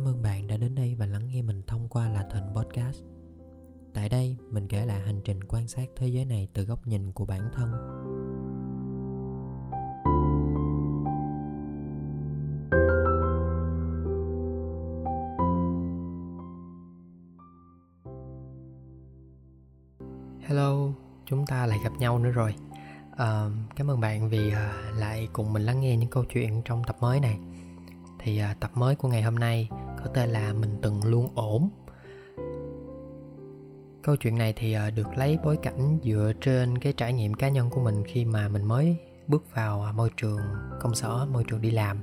Cảm ơn bạn đã đến đây và lắng nghe mình thông qua là Thần Podcast. Tại đây, mình kể lại hành trình quan sát thế giới này từ góc nhìn của bản thân. Hello, chúng ta lại gặp nhau nữa rồi. Uh, cảm ơn bạn vì uh, lại cùng mình lắng nghe những câu chuyện trong tập mới này thì à, tập mới của ngày hôm nay có tên là mình từng luôn ổn. Câu chuyện này thì ờ, được lấy bối cảnh dựa trên cái trải nghiệm cá nhân của mình khi mà mình mới bước vào à, môi trường công sở môi trường đi làm.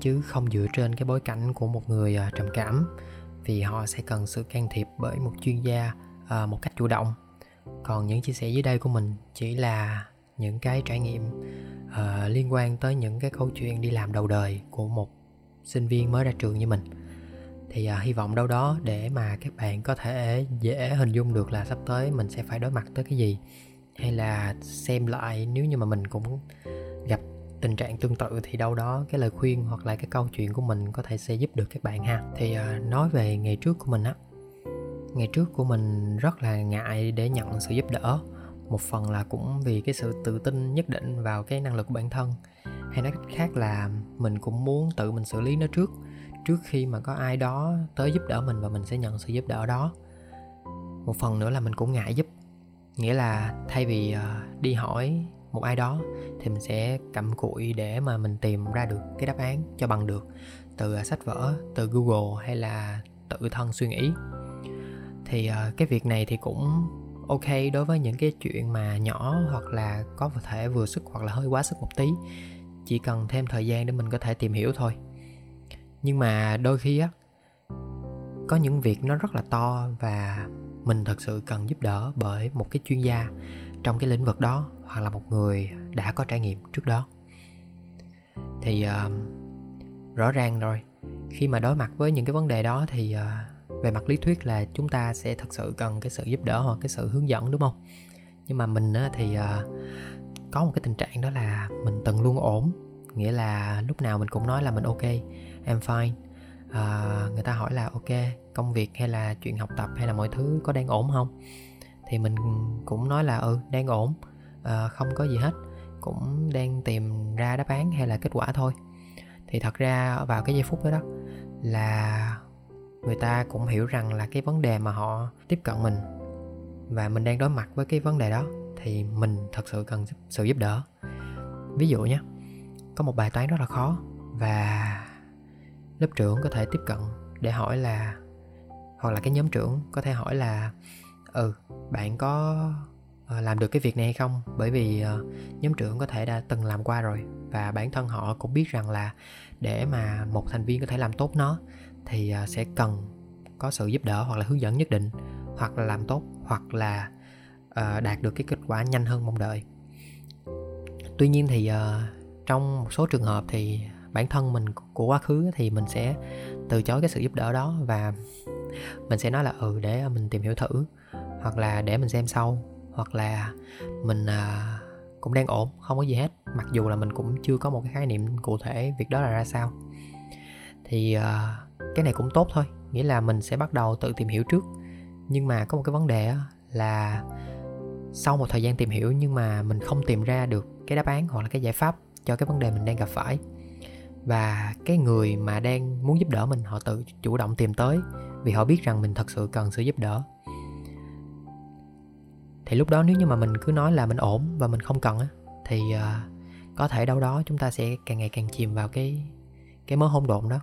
Chứ không dựa trên cái bối cảnh của một người ờ, trầm cảm vì họ sẽ cần sự can thiệp bởi một chuyên gia ờ, một cách chủ động. Còn những chia sẻ dưới đây của mình chỉ là những cái trải nghiệm uh, liên quan tới những cái câu chuyện đi làm đầu đời của một sinh viên mới ra trường như mình. Thì à, hy vọng đâu đó để mà các bạn có thể dễ hình dung được là sắp tới mình sẽ phải đối mặt tới cái gì hay là xem lại nếu như mà mình cũng gặp tình trạng tương tự thì đâu đó cái lời khuyên hoặc là cái câu chuyện của mình có thể sẽ giúp được các bạn ha. Thì à, nói về ngày trước của mình á ngày trước của mình rất là ngại để nhận sự giúp đỡ một phần là cũng vì cái sự tự tin nhất định vào cái năng lực của bản thân hay nói cách khác là mình cũng muốn tự mình xử lý nó trước trước khi mà có ai đó tới giúp đỡ mình và mình sẽ nhận sự giúp đỡ đó. Một phần nữa là mình cũng ngại giúp nghĩa là thay vì uh, đi hỏi một ai đó thì mình sẽ cặm cụi để mà mình tìm ra được cái đáp án cho bằng được từ uh, sách vở từ google hay là tự thân suy nghĩ. Thì uh, cái việc này thì cũng ok đối với những cái chuyện mà nhỏ hoặc là có thể vừa sức hoặc là hơi quá sức một tí chỉ cần thêm thời gian để mình có thể tìm hiểu thôi. Nhưng mà đôi khi á có những việc nó rất là to và mình thật sự cần giúp đỡ bởi một cái chuyên gia trong cái lĩnh vực đó hoặc là một người đã có trải nghiệm trước đó. Thì uh, rõ ràng rồi khi mà đối mặt với những cái vấn đề đó thì uh, về mặt lý thuyết là chúng ta sẽ thật sự cần cái sự giúp đỡ hoặc cái sự hướng dẫn đúng không? Nhưng mà mình thì uh, có một cái tình trạng đó là mình từng luôn ổn. Nghĩa là lúc nào mình cũng nói là mình ok em fine. À, người ta hỏi là ok công việc hay là chuyện học tập hay là mọi thứ có đang ổn không? Thì mình cũng nói là ừ đang ổn. À, không có gì hết cũng đang tìm ra đáp án hay là kết quả thôi. Thì thật ra vào cái giây phút đó đó là người ta cũng hiểu rằng là cái vấn đề mà họ tiếp cận mình và mình đang đối mặt với cái vấn đề đó thì mình thật sự cần sự giúp đỡ. Ví dụ nhé, có một bài toán rất là khó và lớp trưởng có thể tiếp cận để hỏi là, hoặc là cái nhóm trưởng có thể hỏi là ừ bạn có ờ, làm được cái việc này hay không? Bởi vì ờ, nhóm trưởng có thể đã từng làm qua rồi và bản thân họ cũng biết rằng là để mà một thành viên có thể làm tốt nó thì ờ, sẽ cần có sự giúp đỡ hoặc là hướng dẫn nhất định hoặc là làm tốt hoặc là uh, đạt được cái kết quả nhanh hơn mong đợi. Tuy nhiên thì uh, trong một số trường hợp thì bản thân mình của quá khứ thì mình sẽ từ chối cái sự giúp đỡ đó và mình sẽ nói là ừ để mình tìm hiểu thử hoặc là để mình xem sau hoặc là mình uh, cũng đang ổn không có gì hết. Mặc dù là mình cũng chưa có một cái khái niệm cụ thể việc đó là ra sao. Thì uh, cái này cũng tốt thôi nghĩa là mình sẽ bắt đầu tự tìm hiểu trước. Nhưng mà có một cái vấn đề là sau một thời gian tìm hiểu nhưng mà mình không tìm ra được cái đáp án hoặc là cái giải pháp cho cái vấn đề mình đang gặp phải. Và cái người mà đang muốn giúp đỡ mình họ tự chủ động tìm tới vì họ biết rằng mình thật sự cần sự giúp đỡ. Thì lúc đó nếu như mà mình cứ nói là mình ổn và mình không cần á thì uh, có thể đâu đó chúng ta sẽ càng ngày càng chìm vào cái cái mớ hỗn độn đó.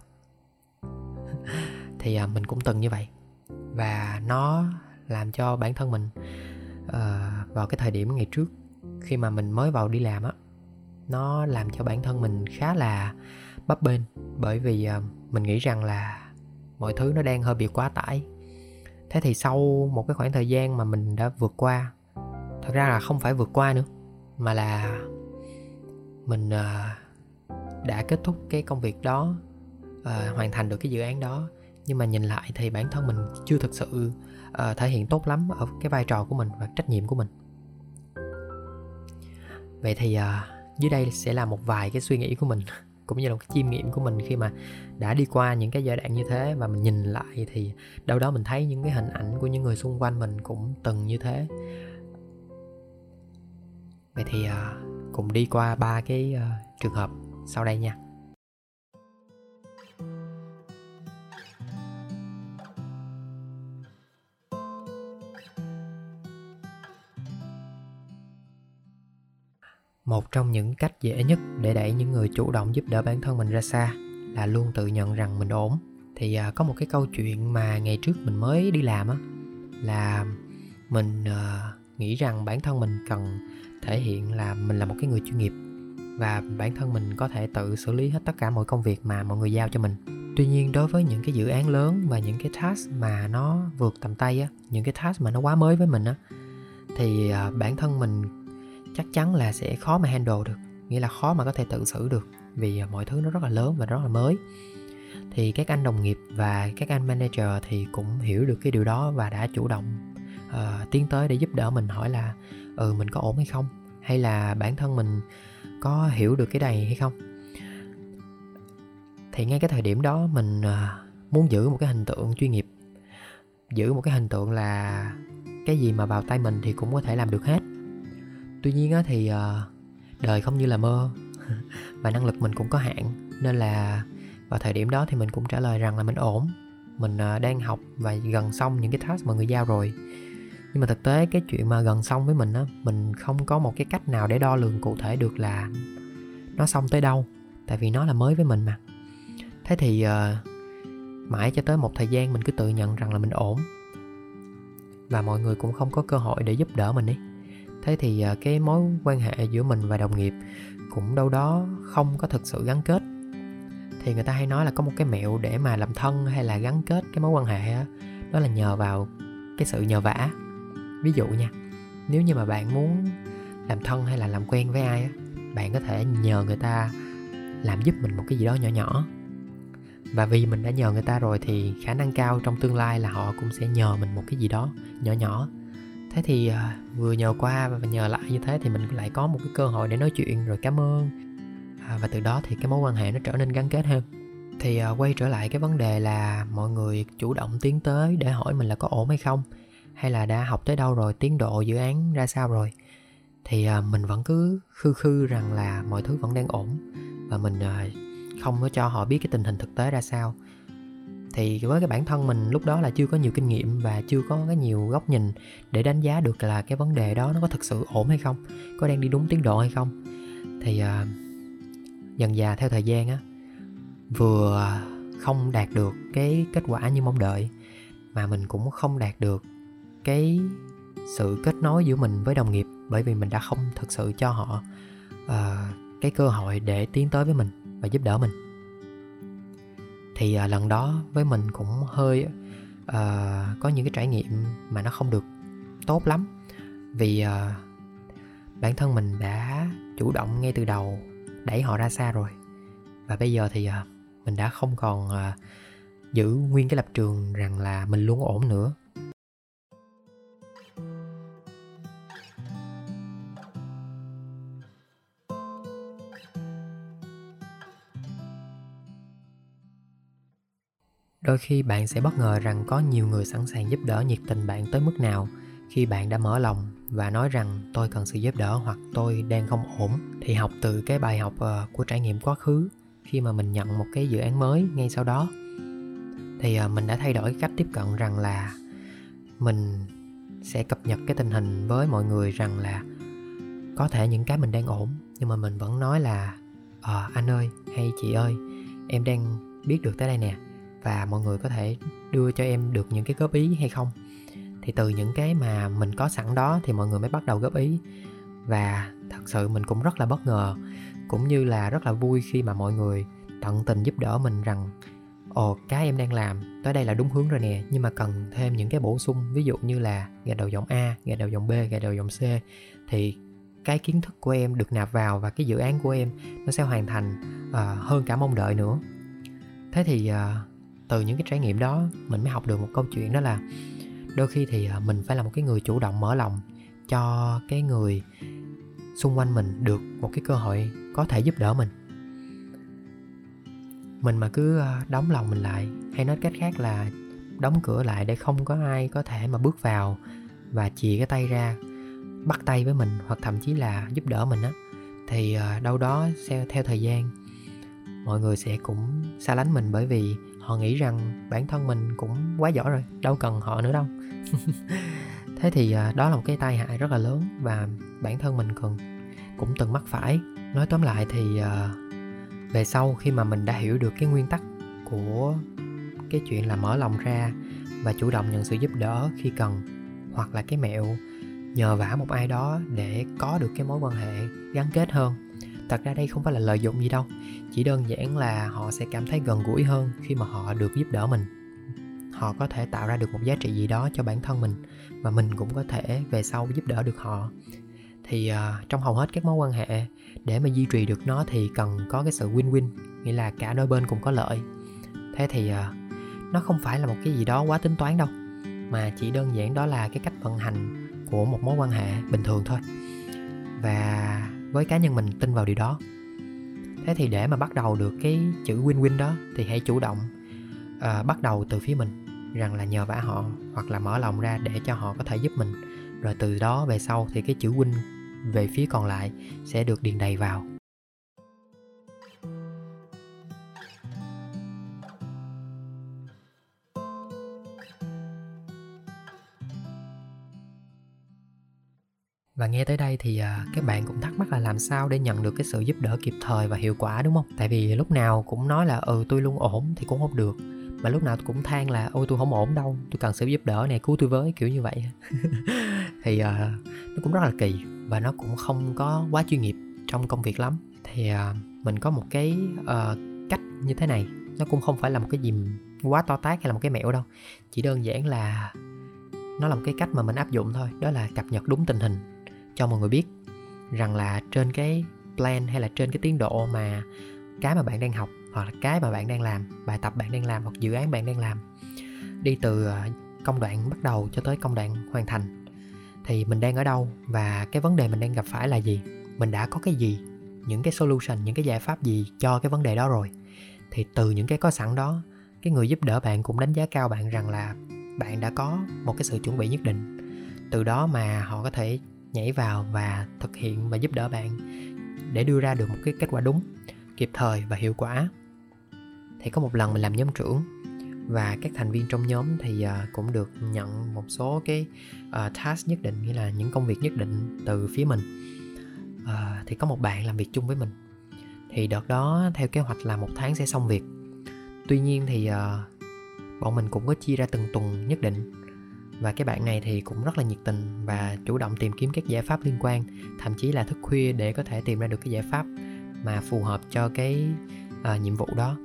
Thì ờ, mình cũng từng như vậy và nó làm cho bản thân mình uh, vào cái thời điểm ngày trước, khi mà mình mới vào đi làm á. Nó làm cho bản thân mình khá là bấp bênh, bởi vì ờ, mình nghĩ rằng là mọi thứ nó đang hơi bị quá tải. Thế thì sau một cái khoảng thời gian mà mình đã vượt qua, thật ra là không phải vượt qua nữa, mà là mình ờ, đã kết thúc cái công việc đó ờ, hoàn thành được cái dự án đó. Nhưng mà nhìn lại thì bản thân mình chưa thực sự thể hiện tốt lắm ở cái vai trò của mình và trách nhiệm của mình vậy thì uh, dưới đây sẽ là một vài cái suy nghĩ của mình cũng như là một cái chiêm nghiệm của mình khi mà đã đi qua những cái giai đoạn như thế và mình nhìn lại thì đâu đó mình thấy những cái hình ảnh của những người xung quanh mình cũng từng như thế. Vậy thì uh, cùng đi qua ba cái uh, trường hợp sau đây nha. Một trong những cách dễ nhất để đẩy những người chủ động giúp đỡ bản thân mình ra xa là luôn tự nhận rằng mình ổn. Thì à, có một cái câu chuyện mà ngày trước mình mới đi làm á là mình à, nghĩ rằng bản thân mình cần thể hiện là mình là một cái người chuyên nghiệp và bản thân mình có thể tự xử lý hết tất cả mọi công việc mà mọi người giao cho mình. Tuy nhiên đối với những cái dự án lớn và những cái task mà nó vượt tầm tay á những cái task mà nó quá mới với mình á thì à, bản thân mình chắc chắn là sẽ khó mà handle được. Nghĩa là khó mà có thể tự xử được vì à, mọi thứ nó rất là lớn và rất là mới. Thì các anh đồng nghiệp và các anh manager thì cũng hiểu được cái điều đó và đã chủ động uh, tiến tới để giúp đỡ mình hỏi là ừ mình có ổn hay không? Hay là bản thân mình có hiểu được cái này hay không? Thì ngay cái thời điểm đó mình uh, muốn giữ một cái hình tượng chuyên nghiệp giữ một cái hình tượng là cái gì mà vào tay mình thì cũng có thể làm được hết tuy nhiên á thì uh, đời không như là mơ. Và năng lực mình cũng có hạn nên là vào thời điểm đó thì mình cũng trả lời rằng là mình ổn. Mình uh, đang học và gần xong những cái task mà người giao rồi. Nhưng mà thực tế cái chuyện mà gần xong với mình á mình không có một cái cách nào để đo lường cụ thể được là nó xong tới đâu tại vì nó là mới với mình mà. Thế thì uh, mãi cho tới một thời gian mình cứ tự nhận rằng là mình ổn. Và mọi người cũng không có cơ hội để giúp đỡ mình ấy thế thì à, cái mối quan hệ giữa mình và đồng nghiệp cũng đâu đó không có thực sự gắn kết. Thì người ta hay nói là có một cái mẹo để mà làm thân hay là gắn kết cái mối quan hệ đó, đó là nhờ vào cái sự nhờ vả. Ví dụ nha nếu như mà bạn muốn làm thân hay là làm quen với ai bạn có thể nhờ người ta làm giúp mình một cái gì đó nhỏ nhỏ. Và vì mình đã nhờ người ta rồi thì khả năng cao trong tương lai là họ cũng sẽ nhờ mình một cái gì đó nhỏ nhỏ thế thì à, vừa nhờ qua và nhờ lại như thế thì mình lại có một cái cơ hội để nói chuyện rồi cảm ơn. À, và từ đó thì cái mối quan hệ nó trở nên gắn kết hơn. Thì à, quay trở lại cái vấn đề là mọi người chủ động tiến tới để hỏi mình là có ổn hay không? Hay là đã học tới đâu rồi? Tiến độ dự án ra sao rồi? Thì à, mình vẫn cứ khư khư rằng là mọi thứ vẫn đang ổn và mình à, không có cho họ biết cái tình hình thực tế ra sao thì với cái bản thân mình lúc đó là chưa có nhiều kinh nghiệm và chưa có cái nhiều góc nhìn để đánh giá được là cái vấn đề đó nó có thực sự ổn hay không có đang đi đúng tiến độ hay không. Thì uh, dần dà theo thời gian á vừa không đạt được cái kết quả như mong đợi mà mình cũng không đạt được cái sự kết nối giữa mình với đồng nghiệp bởi vì mình đã không thực sự cho họ uh, cái cơ hội để tiến tới với mình và giúp đỡ mình thì à, lần đó với mình cũng hơi à, có những cái trải nghiệm mà nó không được tốt lắm. Vì à, bản thân mình đã chủ động ngay từ đầu đẩy họ ra xa rồi. Và bây giờ thì à, mình đã không còn à, giữ nguyên cái lập trường rằng là mình luôn ổn nữa. Đôi khi bạn sẽ bất ngờ rằng có nhiều người sẵn sàng giúp đỡ nhiệt tình bạn tới mức nào khi bạn đã mở lòng và nói rằng tôi cần sự giúp đỡ hoặc tôi đang không ổn thì học từ cái bài học ờ, của trải nghiệm quá khứ khi mà mình nhận một cái dự án mới ngay sau đó. Thì ờ, mình đã thay đổi cách tiếp cận rằng là mình sẽ cập nhật cái tình hình với mọi người rằng là có thể những cái mình đang ổn nhưng mà mình vẫn nói là ờ à, anh ơi hay chị ơi em đang biết được tới đây nè và mọi người có thể đưa cho em được những cái góp ý hay không. Thì từ những cái mà mình có sẵn đó thì mọi người mới bắt đầu góp ý. Và thật sự mình cũng rất là bất ngờ cũng như là rất là vui khi mà mọi người tận tình giúp đỡ mình rằng ồ cái em đang làm tới đây là đúng hướng rồi nè nhưng mà cần thêm những cái bổ sung ví dụ như là gạch đầu dòng A, gạch đầu dòng B, gạch đầu dòng C. Thì cái kiến thức của em được nạp vào và cái dự án của em nó sẽ hoàn thành uh, hơn cả mong đợi nữa. Thế thì uh, từ những cái trải nghiệm đó mình mới học được một câu chuyện, đó là đôi khi thì ờ, mình phải là một cái người chủ động mở lòng cho cái người xung quanh mình được một cái cơ hội có thể giúp đỡ mình. Mình mà cứ ờ, đóng lòng mình lại hay nói cách khác là đóng cửa lại để không có ai có thể mà bước vào và chìa cái tay ra, bắt tay với mình hoặc thậm chí là giúp đỡ mình á, thì ờ, đâu đó theo theo thời gian, mọi người sẽ cũng xa lánh mình bởi vì họ nghĩ rằng bản thân mình cũng quá giỏi rồi, đâu cần họ nữa đâu. Thế thì à, đó là một cái tai hại rất là lớn và bản thân mình cần cũng từng mắc phải. Nói tóm lại thì à, về sau khi mà mình đã hiểu được cái nguyên tắc của cái chuyện là mở lòng ra và chủ động nhận sự giúp đỡ khi cần, hoặc là cái mẹo nhờ vả một ai đó để có được cái mối quan hệ gắn kết hơn thật ra đây không phải là lợi dụng gì đâu chỉ đơn giản là họ sẽ cảm thấy gần gũi hơn khi mà họ được giúp đỡ mình. Họ có thể tạo ra được một giá trị gì đó cho bản thân mình và mình cũng có thể về sau giúp đỡ được họ. Thì uh, trong hầu hết các mối quan hệ để mà duy trì được nó thì cần có cái sự win-win nghĩa là cả đôi bên cùng có lợi. Thế thì uh, nó không phải là một cái gì đó quá tính toán đâu mà chỉ đơn giản đó là cái cách vận hành của một mối quan hệ bình thường thôi. Và với cá nhân mình tin vào điều đó. Thế thì để mà bắt đầu được cái chữ win-win đó thì hãy chủ động uh, bắt đầu từ phía mình rằng là nhờ vả họ hoặc là mở lòng ra để cho họ có thể giúp mình. Rồi từ đó về sau thì cái chữ win về phía còn lại sẽ được điền đầy vào. Và nghe tới đây thì à, các bạn cũng thắc mắc là làm sao để nhận được cái sự giúp đỡ kịp thời và hiệu quả đúng không? Tại vì lúc nào cũng nói là ừ tôi luôn ổn thì cũng không được. Mà lúc nào tôi cũng than là ôi tôi không ổn đâu tôi cần sự giúp đỡ này cứu tôi với kiểu như vậy thì uh, nó cũng rất là kỳ và nó cũng không có quá chuyên nghiệp trong công việc lắm. Thì uh, mình có một cái uh, cách như thế này. Nó cũng không phải là một cái gì quá to tát hay là một cái mẹo đâu. Chỉ đơn giản là nó là một cái cách mà mình áp dụng thôi đó là cập nhật đúng tình hình cho mọi người biết rằng là trên cái plan hay là trên cái tiến độ mà cái mà bạn đang học hoặc là cái mà bạn đang làm, bài tập bạn đang làm hoặc dự án bạn đang làm đi từ ờ, công đoạn bắt đầu cho tới công đoạn hoàn thành thì mình đang ở đâu và cái vấn đề mình đang gặp phải là gì? Mình đã có cái gì? Những cái solution, những cái giải pháp gì cho cái vấn đề đó rồi? Thì từ những cái có sẵn đó, cái người giúp đỡ bạn cũng đánh giá cao bạn rằng là bạn đã có một cái sự chuẩn bị nhất định. Từ đó mà họ có thể nhảy vào và thực hiện và giúp đỡ bạn để đưa ra được một cái kết quả đúng, kịp thời và hiệu quả. Thì có một lần mình làm nhóm trưởng và các thành viên trong nhóm thì ờ, cũng được nhận một số cái ờ, task nhất định, nghĩa là những công việc nhất định từ phía mình. Ờ, thì có một bạn làm việc chung với mình. Thì đợt đó theo kế hoạch là một tháng sẽ xong việc. Tuy nhiên thì bọn mình cũng có chia ra từng tuần nhất định và cái bạn này thì cũng rất là nhiệt tình và chủ động tìm kiếm các giải pháp liên quan thậm chí là thức khuya để có thể tìm ra được cái giải pháp mà phù hợp cho cái uh, nhiệm vụ đó.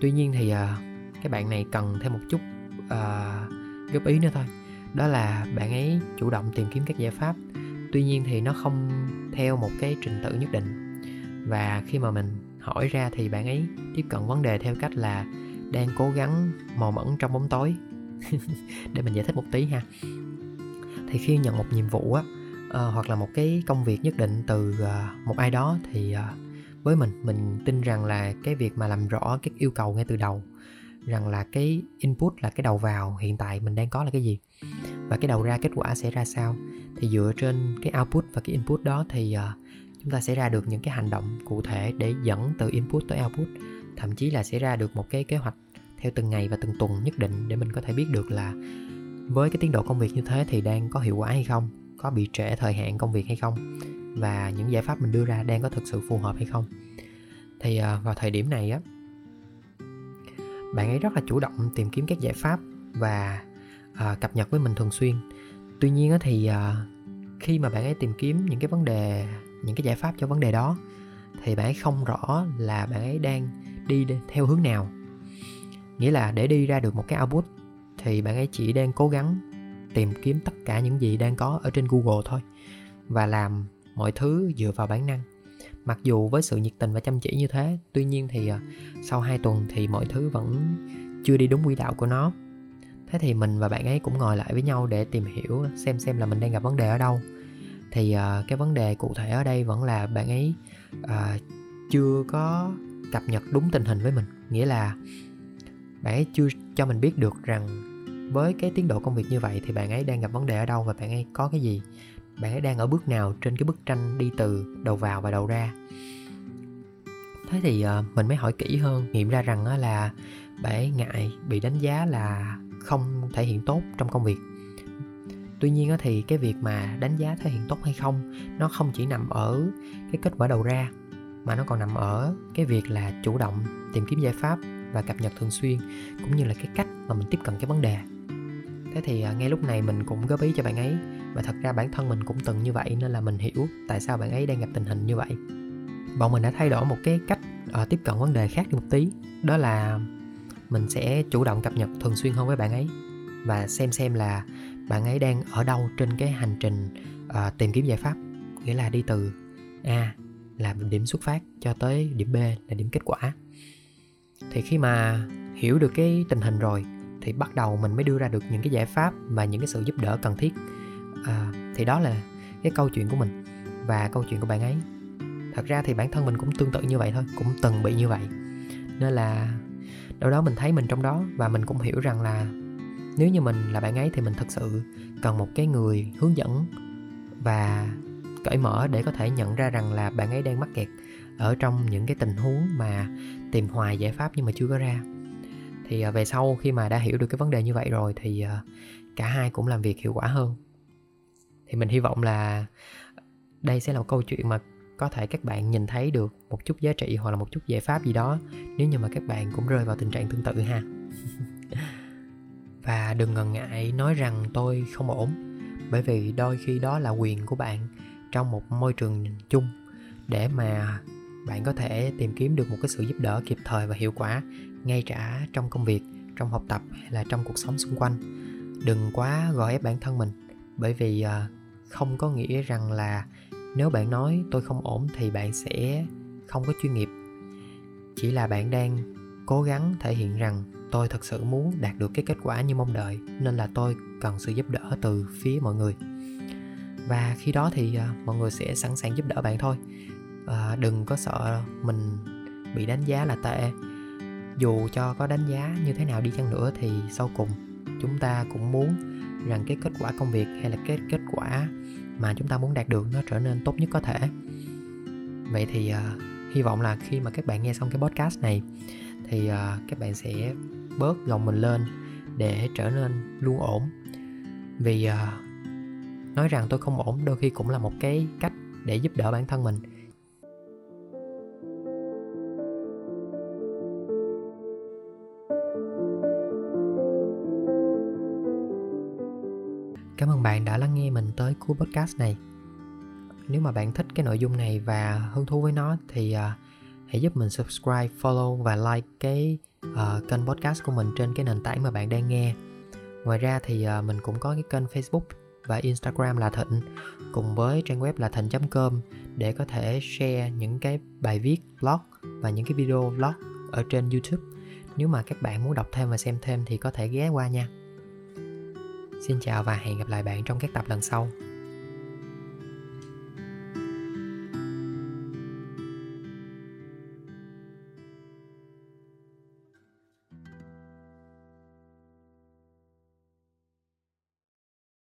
Tuy nhiên thì uh, cái bạn này cần thêm một chút uh, góp ý nữa thôi. Đó là bạn ấy chủ động tìm kiếm các giải pháp. Tuy nhiên thì nó không theo một cái trình tự nhất định. Và khi mà mình hỏi ra thì bạn ấy tiếp cận vấn đề theo cách là đang cố gắng mò mẫm trong bóng tối. để mình giải thích một tí ha. Thì khi nhận một nhiệm vụ á uh, hoặc là một cái công việc nhất định từ uh, một ai đó thì uh, với mình mình tin rằng là cái việc mà làm rõ các yêu cầu ngay từ đầu rằng là cái input là cái đầu vào hiện tại mình đang có là cái gì và cái đầu ra kết quả sẽ ra sao. Thì dựa trên cái output và cái input đó thì uh, chúng ta sẽ ra được những cái hành động cụ thể để dẫn từ input tới output. Thậm chí là sẽ ra được một cái kế hoạch theo từng ngày và từng tuần nhất định để mình có thể biết được là với cái tiến độ công việc như thế thì đang có hiệu quả hay không có bị trễ thời hạn công việc hay không và những giải pháp mình đưa ra đang có thực sự phù hợp hay không. Thì ờ, vào thời điểm này á bạn ấy rất là chủ động tìm kiếm các giải pháp và à, cập nhật với mình thường xuyên. Tuy nhiên á, thì à, khi mà bạn ấy tìm kiếm những cái vấn đề những cái giải pháp cho vấn đề đó thì bạn ấy không rõ là bạn ấy đang đi theo hướng nào nghĩa là để đi ra được một cái output thì bạn ấy chỉ đang cố gắng tìm kiếm tất cả những gì đang có ở trên google thôi và làm mọi thứ dựa vào bản năng. Mặc dù với sự nhiệt tình và chăm chỉ như thế tuy nhiên thì ờ, sau 2 tuần thì mọi thứ vẫn chưa đi đúng quỹ đạo của nó. Thế thì mình và bạn ấy cũng ngồi lại với nhau để tìm hiểu xem xem là mình đang gặp vấn đề ở đâu. Thì uh, cái vấn đề cụ thể ở đây vẫn là bạn ấy uh, chưa có cập nhật đúng tình hình với mình. Nghĩa là bạn ấy chưa cho mình biết được rằng với cái tiến độ công việc như vậy thì bạn ấy đang gặp vấn đề ở đâu và bạn ấy có cái gì? Bạn ấy đang ở bước nào trên cái bức tranh đi từ đầu vào và đầu ra? Thế thì ờ, mình mới hỏi kỹ hơn, nghiệm ra rằng là bạn ấy ngại bị đánh giá là không thể hiện tốt trong công việc. Tuy nhiên thì cái việc mà đánh giá thể hiện tốt hay không, nó không chỉ nằm ở cái kết quả đầu ra, mà nó còn nằm ở cái việc là chủ động tìm kiếm giải pháp và cập nhật thường xuyên cũng như là cái cách mà mình tiếp cận cái vấn đề. Thế thì à, ngay lúc này mình cũng góp ý cho bạn ấy và thật ra bản thân mình cũng từng như vậy nên là mình hiểu tại sao bạn ấy đang gặp tình hình như vậy. Bọn mình đã thay đổi một cái cách uh, tiếp cận vấn đề khác đi một tí đó là mình sẽ chủ động cập nhật thường xuyên hơn với bạn ấy và xem xem là bạn ấy đang ở đâu trên cái hành trình uh, tìm kiếm giải pháp. Nghĩa là đi từ a là điểm xuất phát cho tới điểm b là điểm kết quả thì khi mà hiểu được cái tình hình rồi thì bắt đầu mình mới đưa ra được những cái giải pháp và những cái sự giúp đỡ cần thiết. À, thì đó là cái câu chuyện của mình và câu chuyện của bạn ấy. Thật ra thì bản thân mình cũng tương tự như vậy thôi cũng từng bị như vậy. Nên là đâu đó mình thấy mình trong đó và mình cũng hiểu rằng là nếu như mình là bạn ấy thì mình thật sự cần một cái người hướng dẫn và cởi mở để có thể nhận ra rằng là bạn ấy đang mắc kẹt ở trong những cái tình huống mà tìm hoài giải pháp nhưng mà chưa có ra. Thì à, về sau khi mà đã hiểu được cái vấn đề như vậy rồi thì à, cả hai cũng làm việc hiệu quả hơn. Thì mình hy vọng là đây sẽ là một câu chuyện mà có thể các bạn nhìn thấy được một chút giá trị hoặc là một chút giải pháp gì đó, nếu như mà các bạn cũng rơi vào tình trạng tương tự ha. Và đừng ngần ngại nói rằng tôi không ổn bởi vì đôi khi đó là quyền của bạn trong một môi trường chung để mà bạn có thể tìm kiếm được một cái sự giúp đỡ kịp thời và hiệu quả ngay cả trong công việc, trong học tập hay là trong cuộc sống xung quanh. Đừng quá gò ép bản thân mình, bởi vì ờ, không có nghĩa rằng là nếu bạn nói tôi không ổn thì bạn sẽ không có chuyên nghiệp. Chỉ là bạn đang cố gắng thể hiện rằng tôi thật sự muốn đạt được cái kết quả như mong đợi, nên là tôi cần sự giúp đỡ từ phía mọi người. Và khi đó thì ờ, mọi người sẽ sẵn sàng giúp đỡ bạn thôi à, đừng có sợ mình bị đánh giá là tệ. Dù cho có đánh giá như thế nào đi chăng nữa thì sau cùng chúng ta cũng muốn rằng cái kết quả công việc hay là cái kết quả mà chúng ta muốn đạt được nó trở nên tốt nhất có thể. Vậy thì uh, hy vọng là khi mà các bạn nghe xong cái podcast này thì uh, các bạn sẽ bớt gồng mình lên để trở nên luôn ổn. Vì uh, nói rằng tôi không ổn đôi khi cũng là một cái cách để giúp đỡ bản thân mình. Cảm ơn bạn đã lắng nghe mình tới cuối podcast này. Nếu mà bạn thích cái nội dung này và hứng thú với nó thì uh, hãy giúp mình subscribe, follow và like cái uh, kênh podcast của mình trên cái nền tảng mà bạn đang nghe. Ngoài ra thì uh, mình cũng có cái kênh Facebook và Instagram là Thịnh cùng với trang web là thịnh.com để có thể share những cái bài viết, blog và những cái video vlog ở trên YouTube. Nếu mà các bạn muốn đọc thêm và xem thêm thì có thể ghé qua nha. Xin chào và hẹn gặp lại bạn trong các tập lần sau.